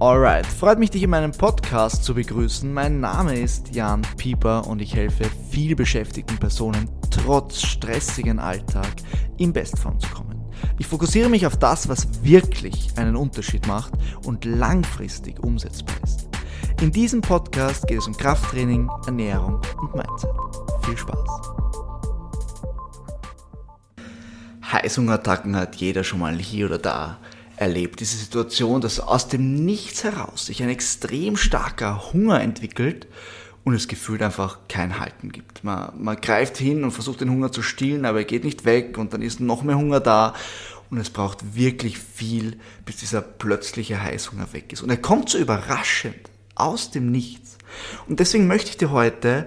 Alright, freut mich, dich in meinem Podcast zu begrüßen. Mein Name ist Jan Pieper und ich helfe viel beschäftigten Personen trotz stressigen Alltag in Bestform zu kommen. Ich fokussiere mich auf das, was wirklich einen Unterschied macht und langfristig umsetzbar ist. In diesem Podcast geht es um Krafttraining, Ernährung und Mindset. Viel Spaß! Heißhungerattacken hat jeder schon mal hier oder da erlebt. Diese Situation, dass aus dem Nichts heraus sich ein extrem starker Hunger entwickelt und es gefühlt einfach kein Halten gibt. Man, man greift hin und versucht den Hunger zu stillen, aber er geht nicht weg und dann ist noch mehr Hunger da und es braucht wirklich viel, bis dieser plötzliche Heißhunger weg ist. Und er kommt so überraschend aus dem Nichts. Und deswegen möchte ich dir heute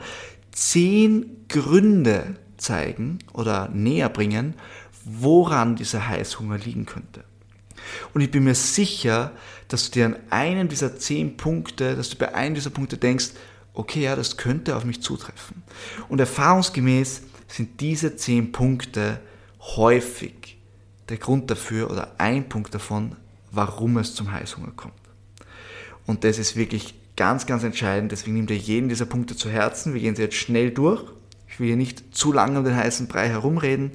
zehn Gründe zeigen oder näher bringen, woran dieser Heißhunger liegen könnte. Und ich bin mir sicher, dass du dir an einen dieser zehn Punkte, dass du bei einem dieser Punkte denkst, okay, ja, das könnte auf mich zutreffen. Und erfahrungsgemäß sind diese zehn Punkte häufig der Grund dafür oder ein Punkt davon, warum es zum Heißhunger kommt. Und das ist wirklich ganz, ganz entscheidend. Deswegen nimm dir jeden dieser Punkte zu Herzen. Wir gehen sie jetzt schnell durch. Ich will hier nicht zu lange um den heißen Brei herumreden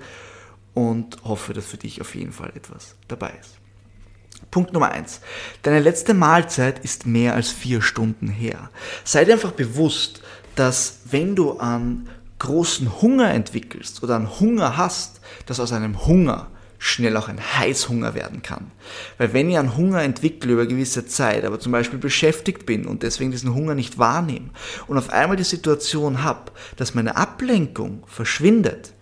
und hoffe, dass für dich auf jeden Fall etwas dabei ist. Punkt Nummer eins: Deine letzte Mahlzeit ist mehr als vier Stunden her. Sei dir einfach bewusst, dass wenn du an großen Hunger entwickelst oder an Hunger hast, dass aus einem Hunger schnell auch ein Heißhunger werden kann. Weil wenn ich einen Hunger entwickle über gewisse Zeit, aber zum Beispiel beschäftigt bin und deswegen diesen Hunger nicht wahrnehme und auf einmal die Situation habe, dass meine Ablenkung verschwindet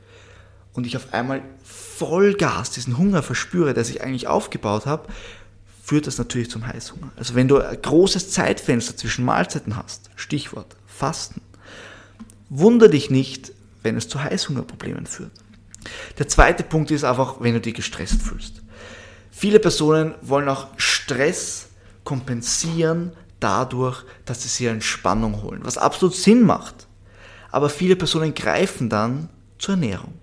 und ich auf einmal Vollgas diesen Hunger verspüre, der sich eigentlich aufgebaut habe, führt das natürlich zum Heißhunger. Also wenn du ein großes Zeitfenster zwischen Mahlzeiten hast, Stichwort Fasten, wunder dich nicht, wenn es zu Heißhungerproblemen führt. Der zweite Punkt ist einfach, wenn du dich gestresst fühlst. Viele Personen wollen auch Stress kompensieren dadurch, dass sie sich Entspannung holen, was absolut Sinn macht. Aber viele Personen greifen dann zur Ernährung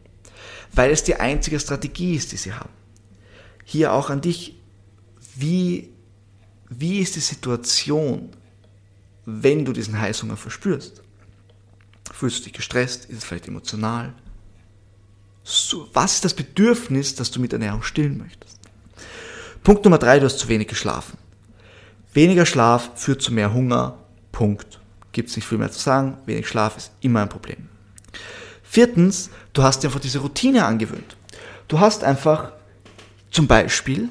weil es die einzige Strategie ist, die sie haben. Hier auch an dich, wie, wie ist die Situation, wenn du diesen Heißhunger verspürst? Fühlst du dich gestresst? Ist es vielleicht emotional? So, was ist das Bedürfnis, das du mit Ernährung stillen möchtest? Punkt Nummer drei, du hast zu wenig geschlafen. Weniger Schlaf führt zu mehr Hunger. Punkt. Gibt es nicht viel mehr zu sagen. Wenig Schlaf ist immer ein Problem. Viertens, du hast dir einfach diese Routine angewöhnt. Du hast einfach zum Beispiel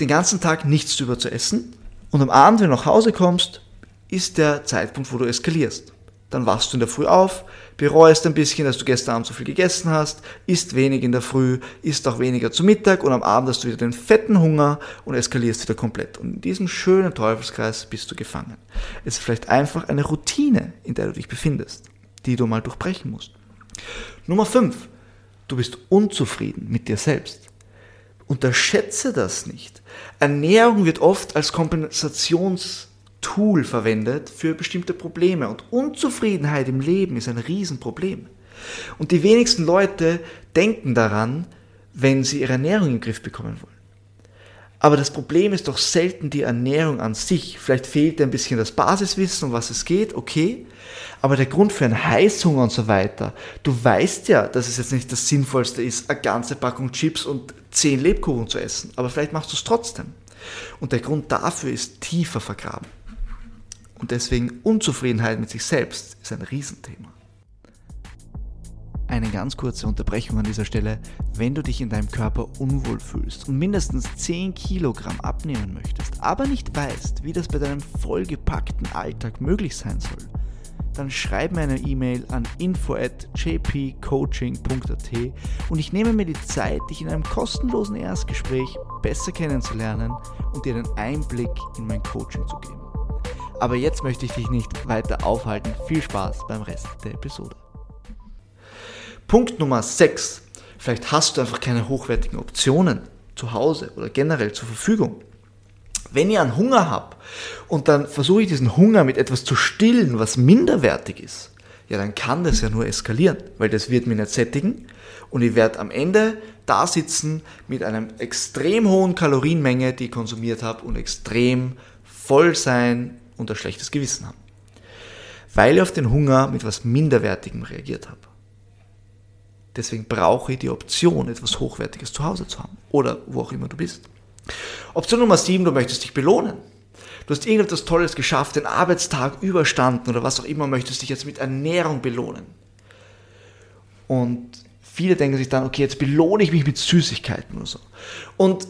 den ganzen Tag nichts drüber zu essen und am Abend, wenn du nach Hause kommst, ist der Zeitpunkt, wo du eskalierst. Dann wachst du in der Früh auf, bereust ein bisschen, dass du gestern Abend so viel gegessen hast, isst wenig in der Früh, isst auch weniger zu Mittag und am Abend hast du wieder den fetten Hunger und eskalierst wieder komplett. Und in diesem schönen Teufelskreis bist du gefangen. Es ist vielleicht einfach eine Routine, in der du dich befindest, die du mal durchbrechen musst. Nummer 5. Du bist unzufrieden mit dir selbst. Unterschätze das nicht. Ernährung wird oft als Kompensationstool verwendet für bestimmte Probleme und Unzufriedenheit im Leben ist ein Riesenproblem. Und die wenigsten Leute denken daran, wenn sie ihre Ernährung in den Griff bekommen wollen. Aber das Problem ist doch selten die Ernährung an sich. Vielleicht fehlt ein bisschen das Basiswissen, um was es geht, okay. Aber der Grund für einen Heißhunger und so weiter, du weißt ja, dass es jetzt nicht das Sinnvollste ist, eine ganze Packung Chips und zehn Lebkuchen zu essen. Aber vielleicht machst du es trotzdem. Und der Grund dafür ist tiefer vergraben. Und deswegen Unzufriedenheit mit sich selbst ist ein Riesenthema. Eine ganz kurze Unterbrechung an dieser Stelle. Wenn du dich in deinem Körper unwohl fühlst und mindestens 10 Kilogramm abnehmen möchtest, aber nicht weißt, wie das bei deinem vollgepackten Alltag möglich sein soll, dann schreib mir eine E-Mail an info at jpcoaching.at und ich nehme mir die Zeit, dich in einem kostenlosen Erstgespräch besser kennenzulernen und dir einen Einblick in mein Coaching zu geben. Aber jetzt möchte ich dich nicht weiter aufhalten. Viel Spaß beim Rest der Episode. Punkt Nummer 6. Vielleicht hast du einfach keine hochwertigen Optionen zu Hause oder generell zur Verfügung. Wenn ich einen Hunger habe und dann versuche ich diesen Hunger mit etwas zu stillen, was minderwertig ist, ja, dann kann das ja nur eskalieren, weil das wird mich nicht sättigen und ich werde am Ende da sitzen mit einer extrem hohen Kalorienmenge, die ich konsumiert habe und extrem voll sein und ein schlechtes Gewissen haben. Weil ich auf den Hunger mit was Minderwertigem reagiert habe. Deswegen brauche ich die Option, etwas Hochwertiges zu Hause zu haben. Oder wo auch immer du bist. Option Nummer 7, du möchtest dich belohnen. Du hast irgendetwas Tolles geschafft, den Arbeitstag überstanden oder was auch immer, möchtest dich jetzt mit Ernährung belohnen. Und viele denken sich dann, okay, jetzt belohne ich mich mit Süßigkeiten oder so. Und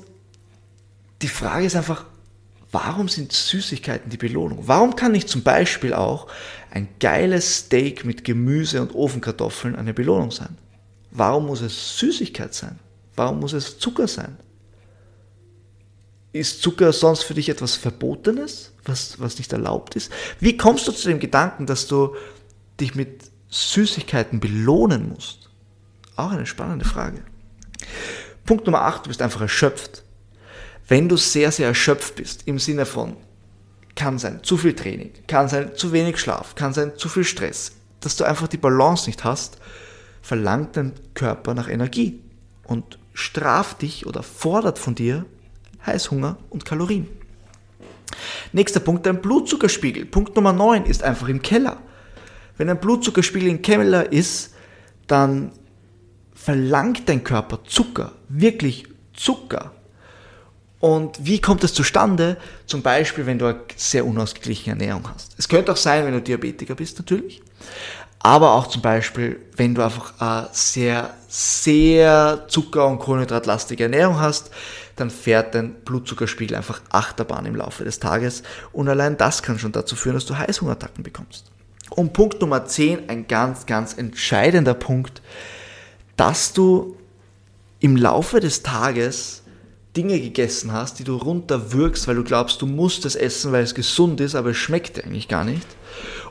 die Frage ist einfach, warum sind Süßigkeiten die Belohnung? Warum kann nicht zum Beispiel auch ein geiles Steak mit Gemüse und Ofenkartoffeln eine Belohnung sein? Warum muss es Süßigkeit sein? Warum muss es Zucker sein? Ist Zucker sonst für dich etwas Verbotenes, was, was nicht erlaubt ist? Wie kommst du zu dem Gedanken, dass du dich mit Süßigkeiten belohnen musst? Auch eine spannende Frage. Punkt Nummer 8, du bist einfach erschöpft. Wenn du sehr, sehr erschöpft bist, im Sinne von, kann sein zu viel Training, kann sein zu wenig Schlaf, kann sein zu viel Stress, dass du einfach die Balance nicht hast, verlangt dein Körper nach Energie und straft dich oder fordert von dir Heißhunger und Kalorien. Nächster Punkt, dein Blutzuckerspiegel. Punkt Nummer 9 ist einfach im Keller. Wenn ein Blutzuckerspiegel im Keller ist, dann verlangt dein Körper Zucker, wirklich Zucker. Und wie kommt das zustande? Zum Beispiel, wenn du eine sehr unausgeglichene Ernährung hast. Es könnte auch sein, wenn du Diabetiker bist natürlich. Aber auch zum Beispiel, wenn du einfach eine sehr, sehr Zucker- und Kohlenhydratlastige Ernährung hast, dann fährt dein Blutzuckerspiegel einfach Achterbahn im Laufe des Tages. Und allein das kann schon dazu führen, dass du Heißhungerattacken bekommst. Und Punkt Nummer 10, ein ganz, ganz entscheidender Punkt, dass du im Laufe des Tages Dinge gegessen hast, die du runterwirkst, weil du glaubst, du musst es essen, weil es gesund ist, aber es schmeckt dir eigentlich gar nicht.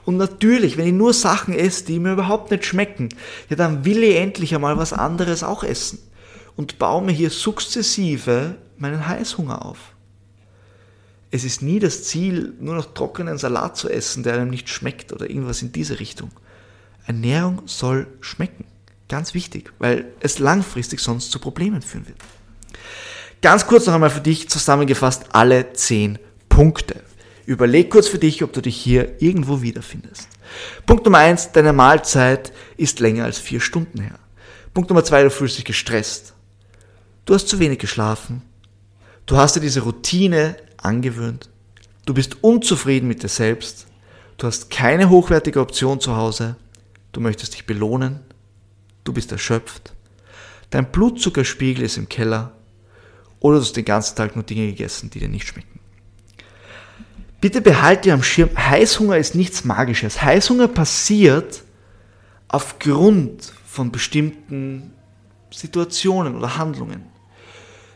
Und natürlich, wenn ich nur Sachen esse, die mir überhaupt nicht schmecken, ja, dann will ich endlich einmal was anderes auch essen. Und baue mir hier sukzessive meinen Heißhunger auf. Es ist nie das Ziel, nur noch trockenen Salat zu essen, der einem nicht schmeckt oder irgendwas in diese Richtung. Ernährung soll schmecken. Ganz wichtig, weil es langfristig sonst zu Problemen führen wird. Ganz kurz noch einmal für dich zusammengefasst alle zehn Punkte. Überleg kurz für dich, ob du dich hier irgendwo wiederfindest. Punkt Nummer eins: deine Mahlzeit ist länger als vier Stunden her. Punkt Nummer zwei: du fühlst dich gestresst. Du hast zu wenig geschlafen. Du hast dir diese Routine angewöhnt. Du bist unzufrieden mit dir selbst. Du hast keine hochwertige Option zu Hause. Du möchtest dich belohnen. Du bist erschöpft. Dein Blutzuckerspiegel ist im Keller. Oder du hast den ganzen Tag nur Dinge gegessen, die dir nicht schmecken. Bitte behalte am Schirm, Heißhunger ist nichts Magisches. Heißhunger passiert aufgrund von bestimmten Situationen oder Handlungen.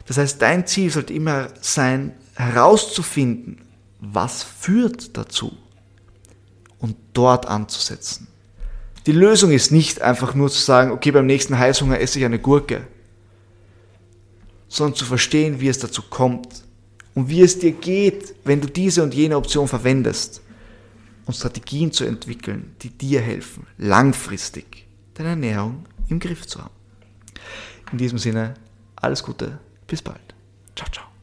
Das heißt, dein Ziel sollte immer sein, herauszufinden, was führt dazu und dort anzusetzen. Die Lösung ist nicht einfach nur zu sagen, okay, beim nächsten Heißhunger esse ich eine Gurke, sondern zu verstehen, wie es dazu kommt und wie es dir geht, wenn du diese und jene Option verwendest und Strategien zu entwickeln, die dir helfen, langfristig deine Ernährung im Griff zu haben. In diesem Sinne, alles Gute, bis bald. Ciao, ciao.